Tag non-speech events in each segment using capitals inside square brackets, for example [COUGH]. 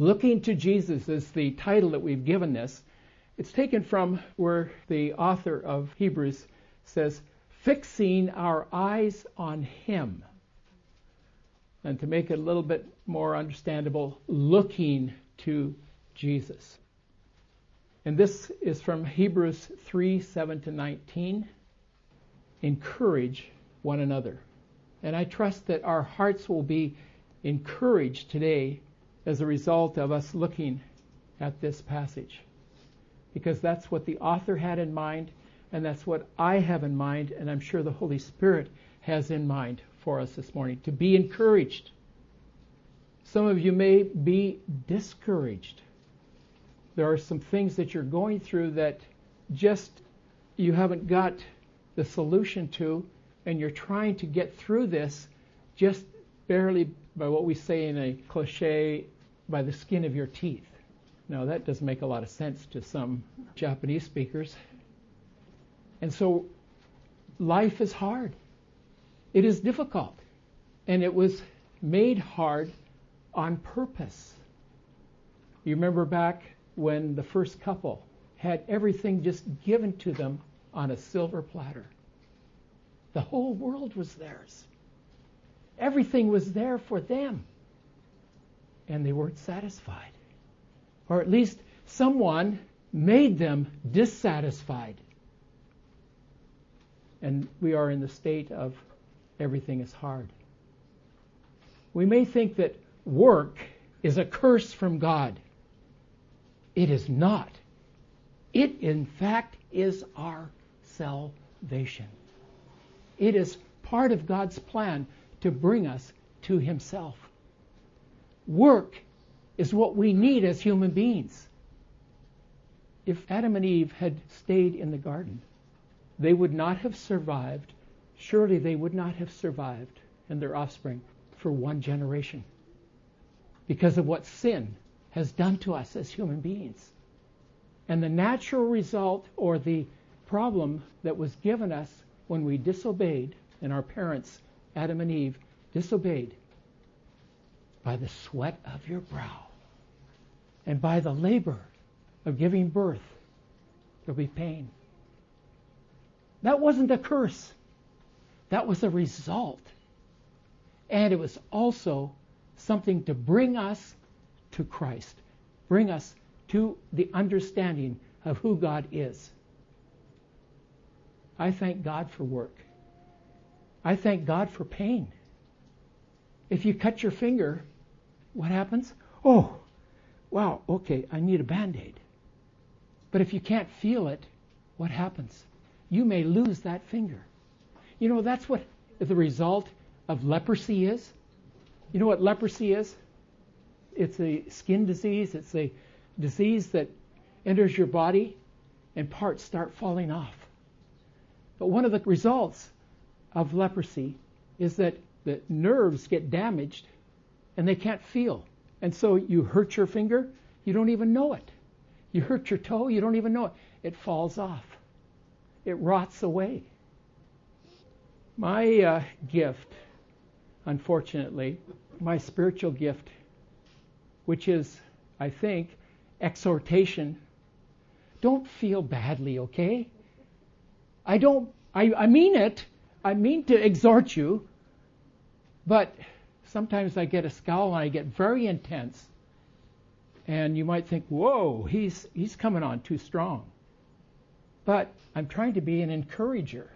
Looking to Jesus is the title that we've given this. It's taken from where the author of Hebrews says, fixing our eyes on Him. And to make it a little bit more understandable, looking to Jesus. And this is from Hebrews 3 7 to 19. Encourage one another. And I trust that our hearts will be encouraged today as a result of us looking at this passage. Because that's what the author had in mind, and that's what I have in mind, and I'm sure the Holy Spirit has in mind for us this morning to be encouraged. Some of you may be discouraged. There are some things that you're going through that just you haven't got the solution to, and you're trying to get through this just barely by what we say in a cliche, by the skin of your teeth. Now, that doesn't make a lot of sense to some Japanese speakers. And so, life is hard. It is difficult. And it was made hard on purpose. You remember back when the first couple had everything just given to them on a silver platter. The whole world was theirs. Everything was there for them. And they weren't satisfied. Or at least someone made them dissatisfied. And we are in the state of everything is hard. We may think that work is a curse from God. It is not. It, in fact, is our salvation. It is part of God's plan to bring us to Himself. Work is what we need as human beings. If Adam and Eve had stayed in the garden, they would not have survived. Surely they would not have survived and their offspring for one generation because of what sin has done to us as human beings. And the natural result or the problem that was given us when we disobeyed, and our parents, Adam and Eve, disobeyed, by the sweat of your brow and by the labor of giving birth, there'll be pain. That wasn't a curse. That was a result. And it was also something to bring us to Christ, bring us to the understanding of who God is. I thank God for work. I thank God for pain. If you cut your finger, what happens? Oh, wow, okay, I need a band aid. But if you can't feel it, what happens? You may lose that finger. You know, that's what the result of leprosy is. You know what leprosy is? It's a skin disease, it's a disease that enters your body and parts start falling off. But one of the results of leprosy is that the nerves get damaged and they can't feel. And so you hurt your finger, you don't even know it. You hurt your toe, you don't even know it. It falls off, it rots away. My uh, gift, unfortunately, my spiritual gift, which is, I think, exhortation. Don't feel badly, okay? I don't, I, I mean it. I mean to exhort you, but sometimes I get a scowl and I get very intense. And you might think, whoa, he's, he's coming on too strong. But I'm trying to be an encourager.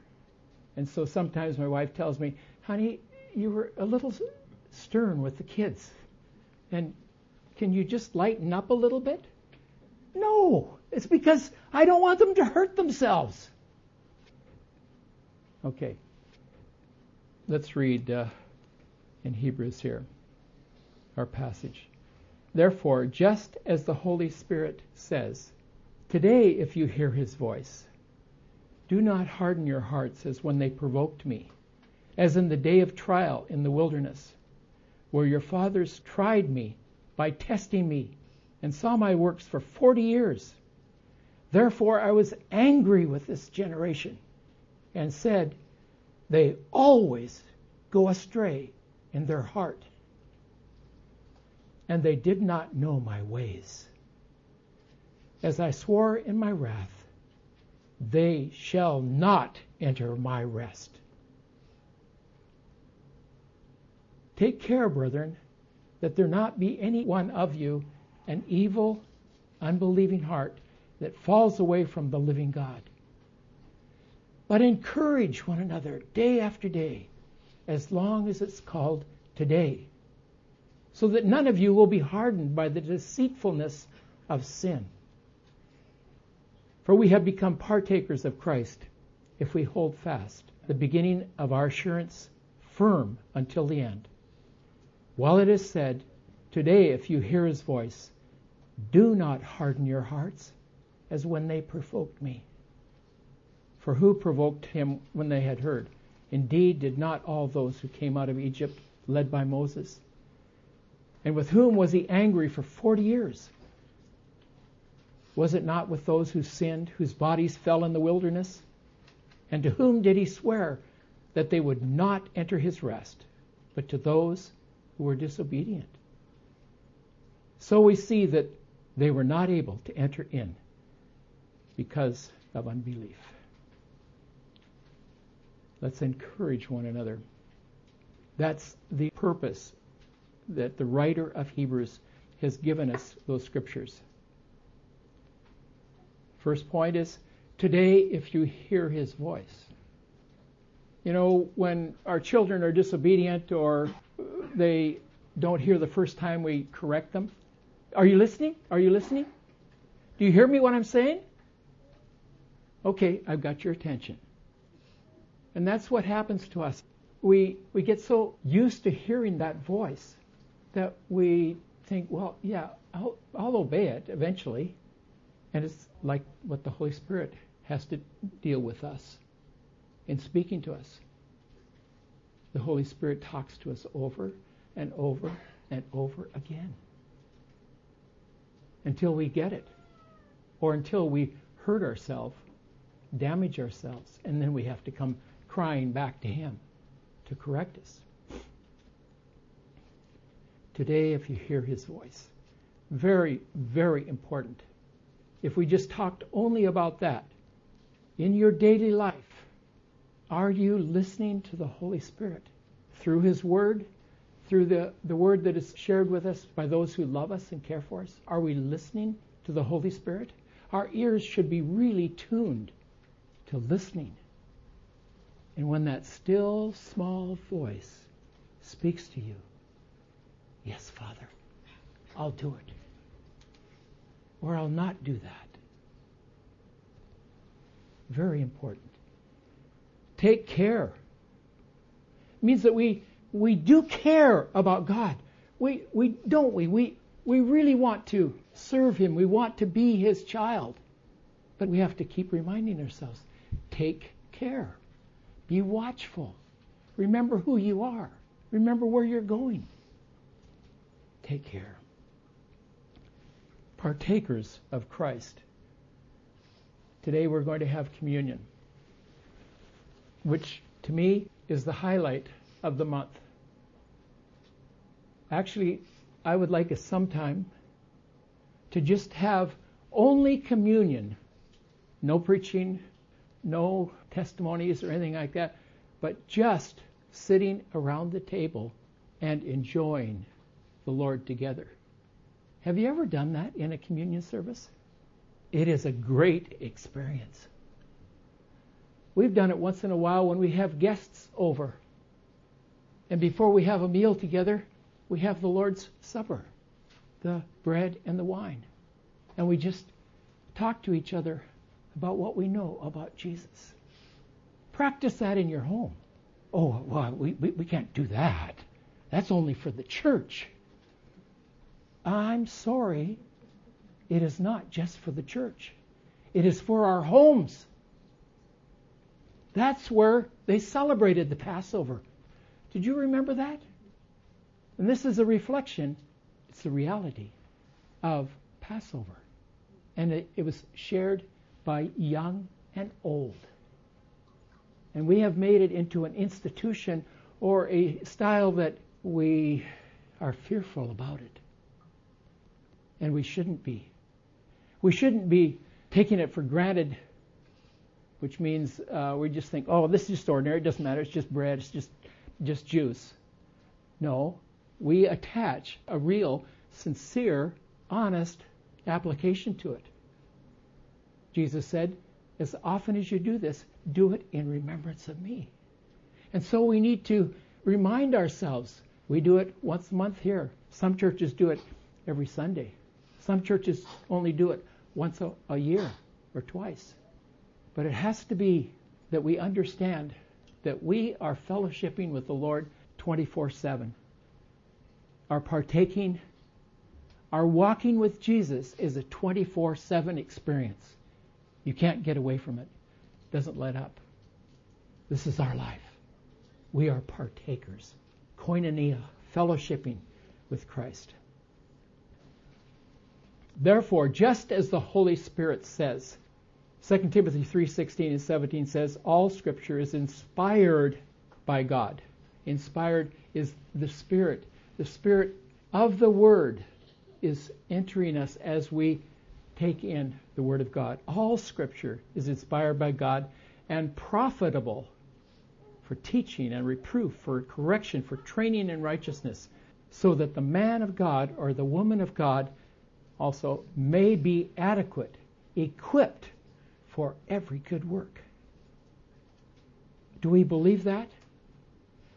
And so sometimes my wife tells me, honey, you were a little stern with the kids. And can you just lighten up a little bit? No, it's because I don't want them to hurt themselves. Okay, let's read uh, in Hebrews here, our passage. Therefore, just as the Holy Spirit says, Today, if you hear his voice, do not harden your hearts as when they provoked me, as in the day of trial in the wilderness, where your fathers tried me by testing me and saw my works for forty years. Therefore, I was angry with this generation and said, They always go astray in their heart. and they did not know my ways. As I swore in my wrath, they shall not enter my rest. Take care, brethren, that there not be any one of you an evil, unbelieving heart that falls away from the living God. But encourage one another day after day, as long as it's called today, so that none of you will be hardened by the deceitfulness of sin. For we have become partakers of Christ if we hold fast the beginning of our assurance firm until the end. While it is said, Today, if you hear his voice, do not harden your hearts as when they provoked me. For who provoked him when they had heard? Indeed, did not all those who came out of Egypt, led by Moses? And with whom was he angry for forty years? Was it not with those who sinned, whose bodies fell in the wilderness? And to whom did he swear that they would not enter his rest, but to those who were disobedient? So we see that they were not able to enter in because of unbelief. Let's encourage one another. That's the purpose that the writer of Hebrews has given us those scriptures. First point is today, if you hear his voice. You know, when our children are disobedient or they don't hear the first time we correct them, are you listening? Are you listening? Do you hear me what I'm saying? Okay, I've got your attention. And that's what happens to us. We, we get so used to hearing that voice that we think, well, yeah, I'll, I'll obey it eventually. And it's like what the Holy Spirit has to deal with us in speaking to us. The Holy Spirit talks to us over and over and over again until we get it or until we hurt ourselves, damage ourselves, and then we have to come crying back to Him to correct us. Today, if you hear His voice, very, very important. If we just talked only about that, in your daily life, are you listening to the Holy Spirit through His Word, through the, the word that is shared with us by those who love us and care for us? Are we listening to the Holy Spirit? Our ears should be really tuned to listening. And when that still small voice speaks to you, yes, Father, I'll do it. Or I'll not do that. Very important. Take care. It means that we we do care about God. We, we don't we? We, we really want to serve Him. We want to be His child. But we have to keep reminding ourselves take care, be watchful, remember who you are, remember where you're going. Take care. Partakers of Christ. Today we're going to have communion, which to me is the highlight of the month. Actually, I would like us sometime to just have only communion, no preaching, no testimonies or anything like that, but just sitting around the table and enjoying the Lord together. Have you ever done that in a communion service? It is a great experience. We've done it once in a while when we have guests over. And before we have a meal together, we have the Lord's Supper, the bread and the wine. And we just talk to each other about what we know about Jesus. Practice that in your home. Oh, well, we, we, we can't do that. That's only for the church. I'm sorry. It is not just for the church, it is for our homes. That's where they celebrated the Passover. Did you remember that? And this is a reflection, it's the reality of Passover. And it, it was shared by young and old. And we have made it into an institution or a style that we are fearful about it. And we shouldn't be. We shouldn't be taking it for granted, which means uh, we just think, oh, this is just ordinary. It doesn't matter. It's just bread. It's just, just juice. No, we attach a real, sincere, honest application to it. Jesus said, as often as you do this, do it in remembrance of me. And so we need to remind ourselves. We do it once a month here. Some churches do it every Sunday. Some churches only do it once a, a year or twice. But it has to be that we understand that we are fellowshipping with the Lord 24 7. Our partaking, our walking with Jesus is a 24 7 experience. You can't get away from it. it. Doesn't let up. This is our life. We are partakers. Koinonia, fellowshipping with Christ. Therefore, just as the Holy Spirit says, 2 Timothy 3:16 and 17 says, all scripture is inspired by God. Inspired is the Spirit. The Spirit of the Word is entering us as we take in the Word of God. All scripture is inspired by God and profitable for teaching and reproof, for correction, for training in righteousness, so that the man of God or the woman of God also may be adequate, equipped for every good work. Do we believe that?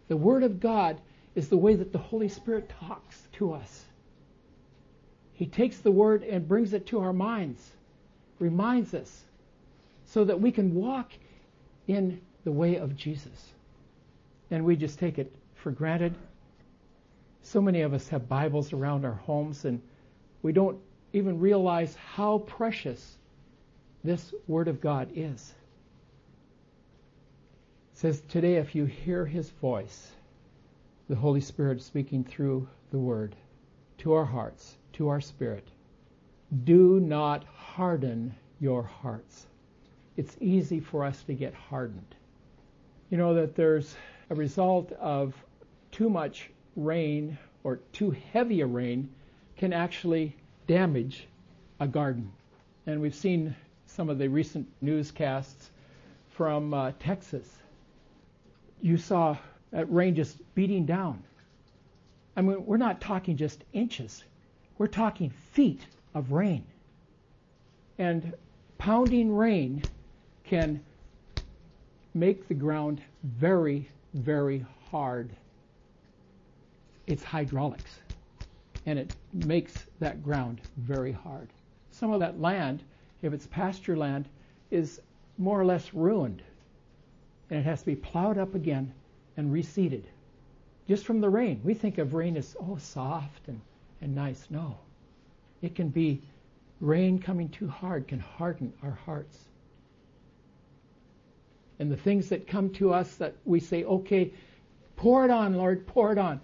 The Word of God is the way that the Holy Spirit talks to us. He takes the Word and brings it to our minds, reminds us, so that we can walk in the way of Jesus and we just take it for granted. So many of us have Bibles around our homes, and we don't even realize how precious this Word of God is. It says, Today, if you hear His voice, the Holy Spirit speaking through the Word to our hearts, to our spirit, do not harden your hearts. It's easy for us to get hardened. You know that there's a result of too much rain or too heavy a rain can actually damage a garden. And we've seen some of the recent newscasts from uh, Texas. You saw that rain just beating down. I mean, we're not talking just inches, we're talking feet of rain. And pounding rain can make the ground very very hard. It's hydraulics, and it makes that ground very hard. Some of that land, if it's pasture land, is more or less ruined, and it has to be plowed up again and reseeded. Just from the rain. We think of rain as, oh, soft and, and nice. No. It can be rain coming too hard can harden our hearts and the things that come to us that we say, okay, pour it on, Lord, pour it on.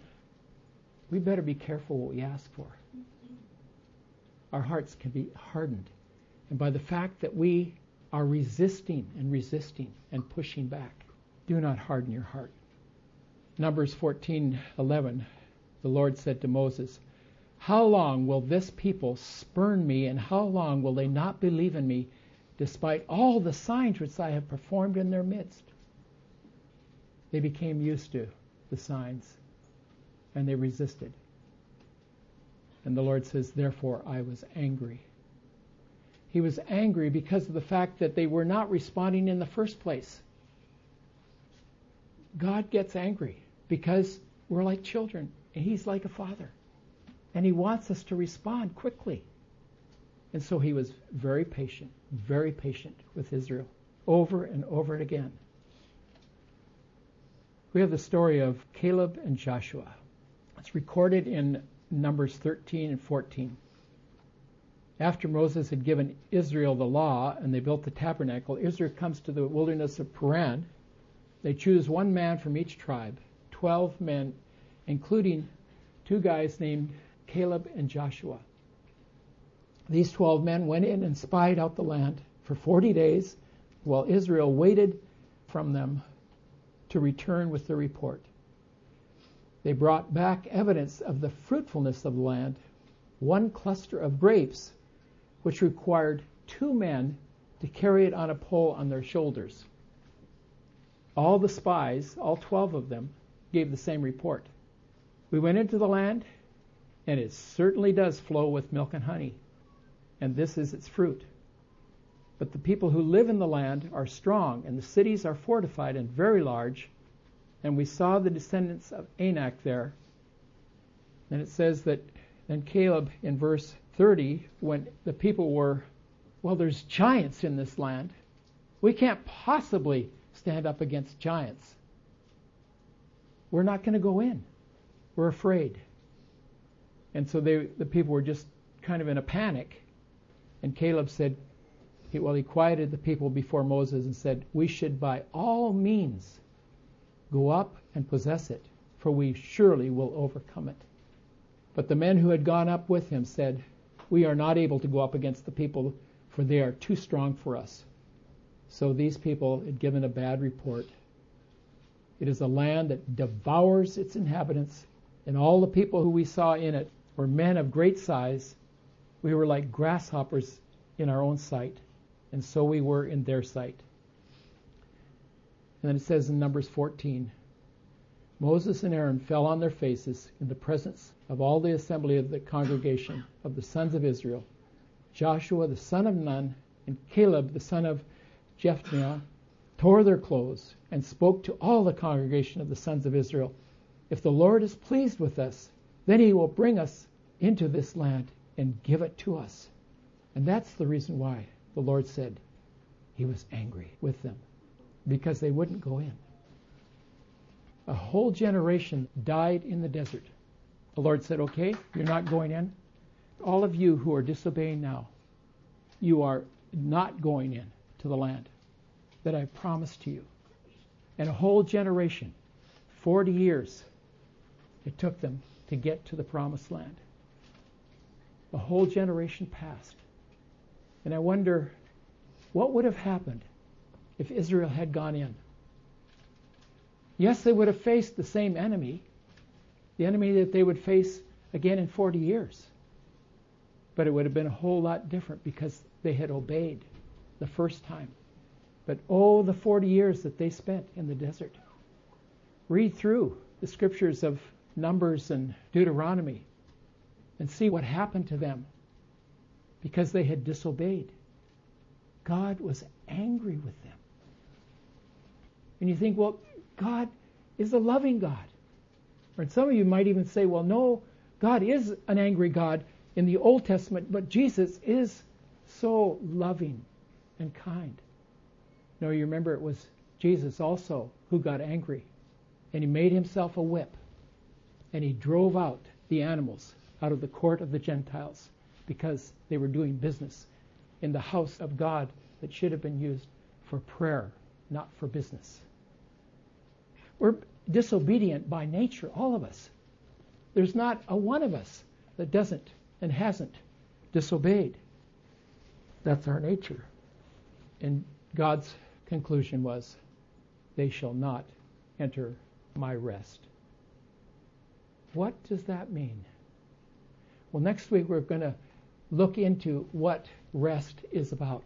We better be careful what we ask for. Our hearts can be hardened. And by the fact that we are resisting and resisting and pushing back, do not harden your heart. Numbers 14:11 the Lord said to Moses, "How long will this people spurn me and how long will they not believe in me despite all the signs which I have performed in their midst. They became used to the signs and they resisted. And the Lord says, Therefore I was angry. He was angry because of the fact that they were not responding in the first place. God gets angry because we're like children and He's like a father. And He wants us to respond quickly. And so He was very patient very patient with Israel over and over again. We have the story of Caleb and Joshua. It's recorded in Numbers 13 and 14. After Moses had given Israel the law and they built the tabernacle, Israel comes to the wilderness of Paran. They choose one man from each tribe, 12 men, including two guys named Caleb and Joshua. These 12 men went in and spied out the land for 40 days while Israel waited from them to return with the report. They brought back evidence of the fruitfulness of the land, one cluster of grapes, which required two men to carry it on a pole on their shoulders. All the spies, all 12 of them, gave the same report. We went into the land, and it certainly does flow with milk and honey, and this is its fruit. But the people who live in the land are strong, and the cities are fortified and very large. And we saw the descendants of Anak there. And it says that then Caleb in verse 30, when the people were, well, there's giants in this land. We can't possibly stand up against giants. We're not going to go in. We're afraid. And so they, the people were just kind of in a panic. And Caleb said, he, well, he quieted the people before Moses and said, We should by all means go up and possess it, for we surely will overcome it. But the men who had gone up with him said, We are not able to go up against the people, for they are too strong for us. So these people had given a bad report. It is a land that devours its inhabitants, and all the people who we saw in it were men of great size. We were like grasshoppers in our own sight and so we were in their sight. And then it says in Numbers 14 Moses and Aaron fell on their faces in the presence of all the assembly of the congregation of the sons of Israel. Joshua the son of Nun and Caleb the son of Jephunneh tore their clothes and spoke to all the congregation of the sons of Israel If the Lord is pleased with us, then he will bring us into this land and give it to us. And that's the reason why the Lord said he was angry with them because they wouldn't go in. A whole generation died in the desert. The Lord said, Okay, you're not going in. All of you who are disobeying now, you are not going in to the land that I promised to you. And a whole generation, 40 years, it took them to get to the promised land. A whole generation passed. And I wonder what would have happened if Israel had gone in. Yes, they would have faced the same enemy, the enemy that they would face again in 40 years. But it would have been a whole lot different because they had obeyed the first time. But oh, the 40 years that they spent in the desert. Read through the scriptures of Numbers and Deuteronomy and see what happened to them because they had disobeyed. God was angry with them. And you think, well, God is a loving God. Or some of you might even say, well, no, God is an angry God in the Old Testament, but Jesus is so loving and kind. No, you remember it was Jesus also who got angry. And he made himself a whip. And he drove out the animals out of the court of the Gentiles because they were doing business in the house of God that should have been used for prayer, not for business. We're disobedient by nature, all of us. There's not a one of us that doesn't and hasn't disobeyed. That's our nature. And God's conclusion was, they shall not enter my rest. What does that mean? Well, next week we're going to look into what rest is about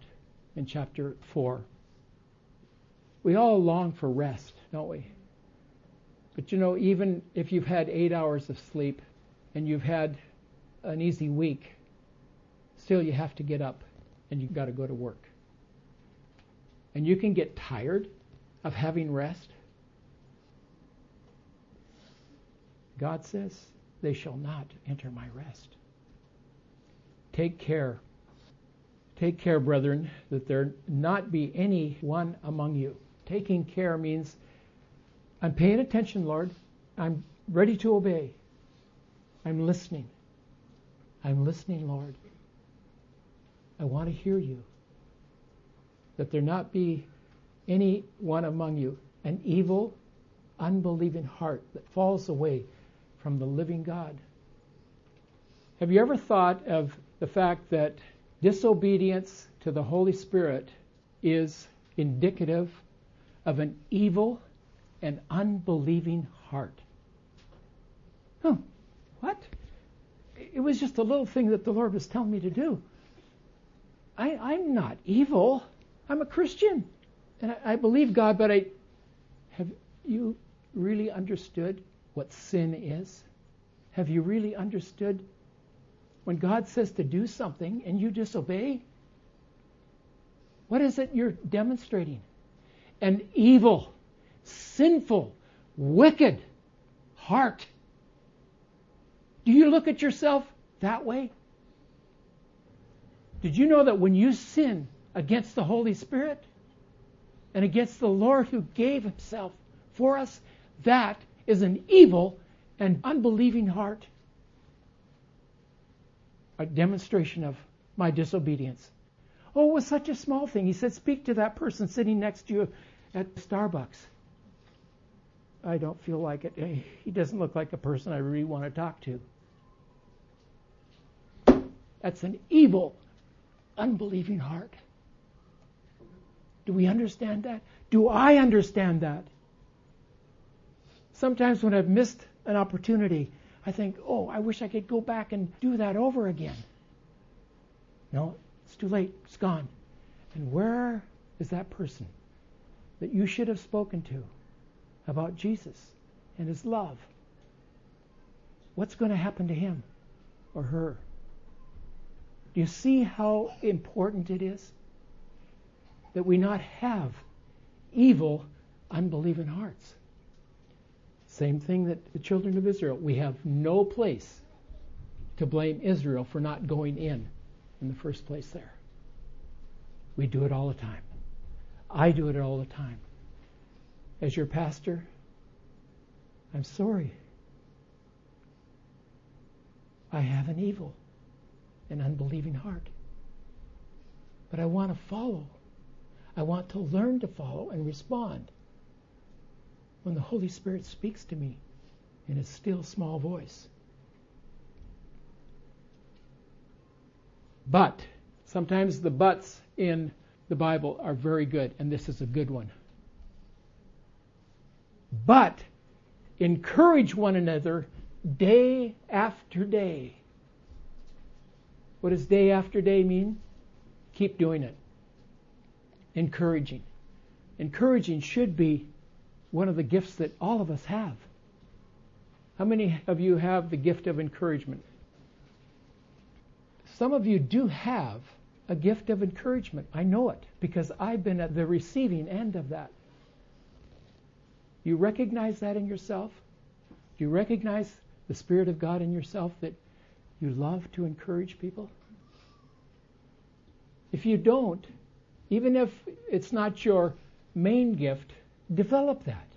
in chapter 4. We all long for rest, don't we? But you know, even if you've had eight hours of sleep and you've had an easy week, still you have to get up and you've got to go to work. And you can get tired of having rest. God says, they shall not enter my rest. Take care. Take care, brethren, that there not be any one among you. Taking care means I'm paying attention, Lord. I'm ready to obey. I'm listening. I'm listening, Lord. I want to hear you. That there not be any one among you an evil, unbelieving heart that falls away from the living God. Have you ever thought of the fact that disobedience to the Holy Spirit is indicative of an evil and unbelieving heart. Huh. What? it was just a little thing that the Lord was telling me to do. I, I'm not evil. I'm a Christian. And I, I believe God, but I have you really understood what sin is? Have you really understood when God says to do something and you disobey? What is it you're demonstrating? An evil, sinful, wicked heart. Do you look at yourself that way? Did you know that when you sin against the Holy Spirit and against the Lord who gave himself for us, that is an evil and unbelieving heart? A demonstration of my disobedience. Oh, it was such a small thing. He said, Speak to that person sitting next to you at Starbucks. I don't feel like it. He doesn't look like a person I really want to talk to. That's an evil, unbelieving heart. Do we understand that? Do I understand that? Sometimes when I've missed an opportunity, I think, oh, I wish I could go back and do that over again. No, it's too late. It's gone. And where is that person that you should have spoken to about Jesus and his love? What's going to happen to him or her? Do you see how important it is that we not have evil, unbelieving hearts? Same thing that the children of Israel. We have no place to blame Israel for not going in in the first place there. We do it all the time. I do it all the time. As your pastor, I'm sorry. I have an evil an unbelieving heart. But I want to follow. I want to learn to follow and respond when the Holy Spirit speaks to me in a still small voice. But sometimes the buts in the Bible are very good, and this is a good one. But encourage one another day after day what does day after day mean? Keep doing it. Encouraging. Encouraging should be one of the gifts that all of us have. How many of you have the gift of encouragement? Some of you do have a gift of encouragement. I know it because I've been at the receiving end of that. You recognize that in yourself? Do you recognize the Spirit of God in yourself that you love to encourage people? If you don't, even if it's not your main gift, develop that.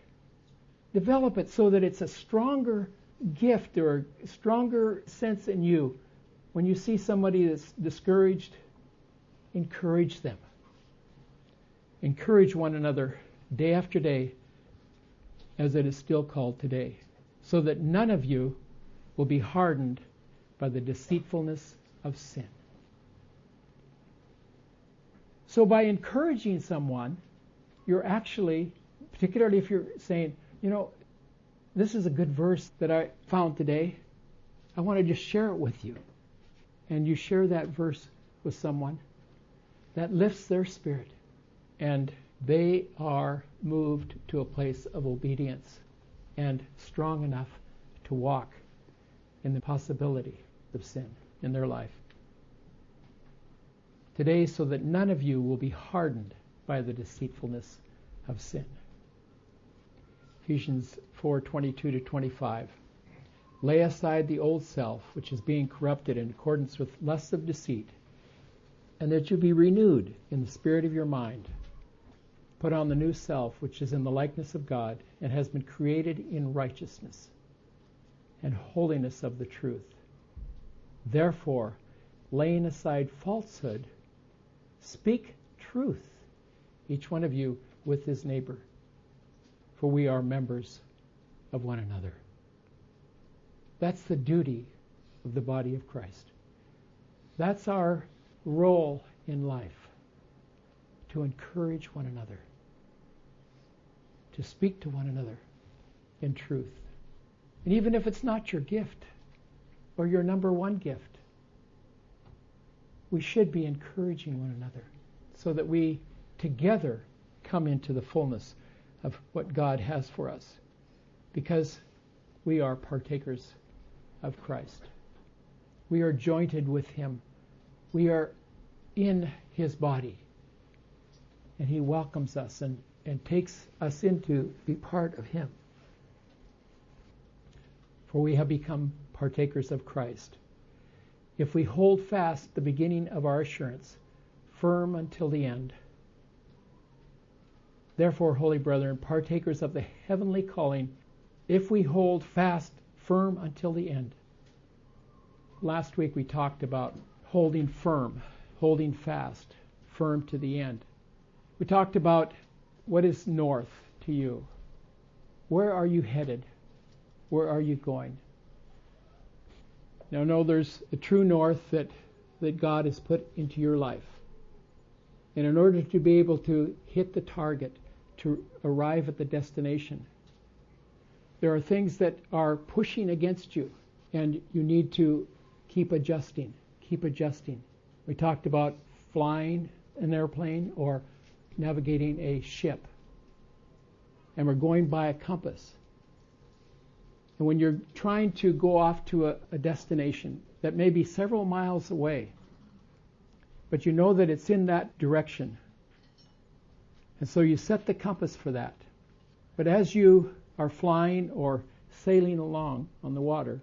Develop it so that it's a stronger gift or a stronger sense in you. When you see somebody that's discouraged, encourage them. Encourage one another day after day, as it is still called today, so that none of you will be hardened by the deceitfulness of sin. So by encouraging someone, you're actually, particularly if you're saying, you know, this is a good verse that I found today. I want to just share it with you. And you share that verse with someone that lifts their spirit and they are moved to a place of obedience and strong enough to walk in the possibility of sin in their life. Today, so that none of you will be hardened by the deceitfulness of sin. Ephesians 4:22 to 25. Lay aside the old self, which is being corrupted in accordance with lusts of deceit, and that you be renewed in the spirit of your mind. Put on the new self, which is in the likeness of God and has been created in righteousness and holiness of the truth. Therefore, laying aside falsehood, speak truth, each one of you with his neighbor, for we are members of one another. That's the duty of the body of Christ. That's our role in life to encourage one another, to speak to one another in truth. And even if it's not your gift, or your number one gift. We should be encouraging one another so that we together come into the fullness of what God has for us because we are partakers of Christ. We are jointed with Him. We are in His body. And He welcomes us and, and takes us into be part of Him. For we have become partakers of Christ. If we hold fast the beginning of our assurance, firm until the end. Therefore, holy brethren, partakers of the heavenly calling, if we hold fast firm until the end. Last week we talked about holding firm, holding fast, firm to the end. We talked about what is north to you. Where are you headed? Where are you going? Now, know there's a true north that, that God has put into your life. And in order to be able to hit the target, to arrive at the destination, there are things that are pushing against you, and you need to keep adjusting, keep adjusting. We talked about flying an airplane or navigating a ship, and we're going by a compass. And when you're trying to go off to a, a destination that may be several miles away, but you know that it's in that direction, and so you set the compass for that. But as you are flying or sailing along on the water,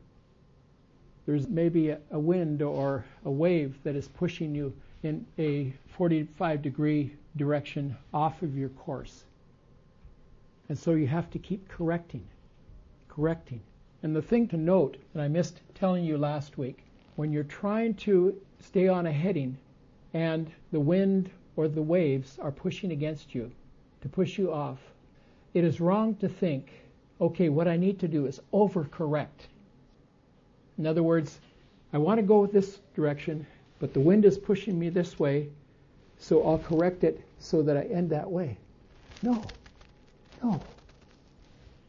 there's maybe a, a wind or a wave that is pushing you in a 45 degree direction off of your course. And so you have to keep correcting, correcting. And the thing to note, and I missed telling you last week, when you're trying to stay on a heading and the wind or the waves are pushing against you to push you off, it is wrong to think, okay, what I need to do is overcorrect. In other words, I want to go this direction, but the wind is pushing me this way, so I'll correct it so that I end that way. No, no.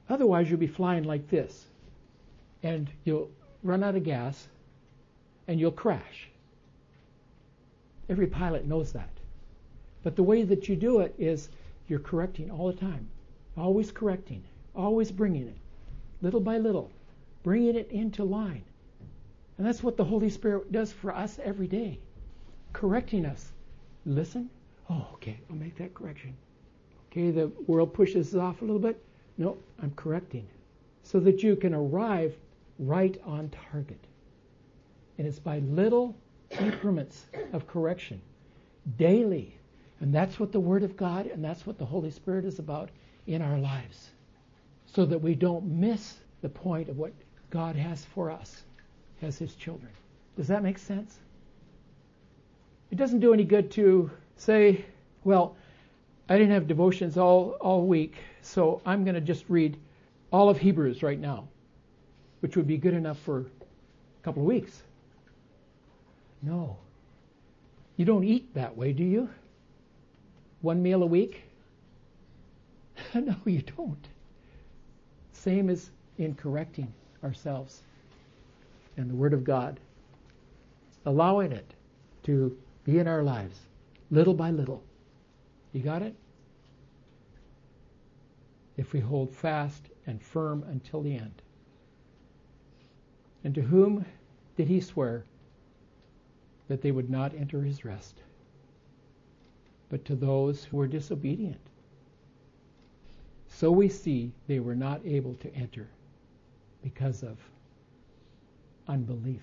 Otherwise, you'll be flying like this, and you'll run out of gas, and you'll crash. Every pilot knows that. But the way that you do it is you're correcting all the time, always correcting, always bringing it, little by little, bringing it into line. And that's what the Holy Spirit does for us every day, correcting us. Listen. Oh, okay, I'll make that correction. Okay, the world pushes us off a little bit. No, I'm correcting. So that you can arrive right on target. And it's by little increments of correction daily. And that's what the Word of God and that's what the Holy Spirit is about in our lives. So that we don't miss the point of what God has for us as His children. Does that make sense? It doesn't do any good to say, well, I didn't have devotions all, all week, so I'm going to just read all of Hebrews right now, which would be good enough for a couple of weeks. No. You don't eat that way, do you? One meal a week? [LAUGHS] no, you don't. Same as in correcting ourselves and the Word of God, allowing it to be in our lives little by little. You got it? If we hold fast and firm until the end. And to whom did he swear that they would not enter his rest? But to those who were disobedient. So we see they were not able to enter because of unbelief.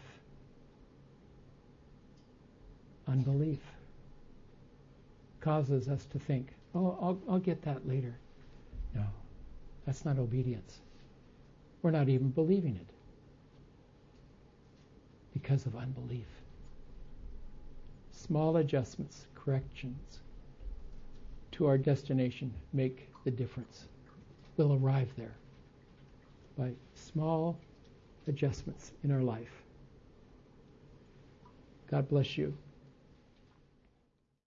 Unbelief causes us to think, oh, I'll, I'll get that later. No, that's not obedience. We're not even believing it because of unbelief. Small adjustments, corrections to our destination make the difference. We'll arrive there by small adjustments in our life. God bless you.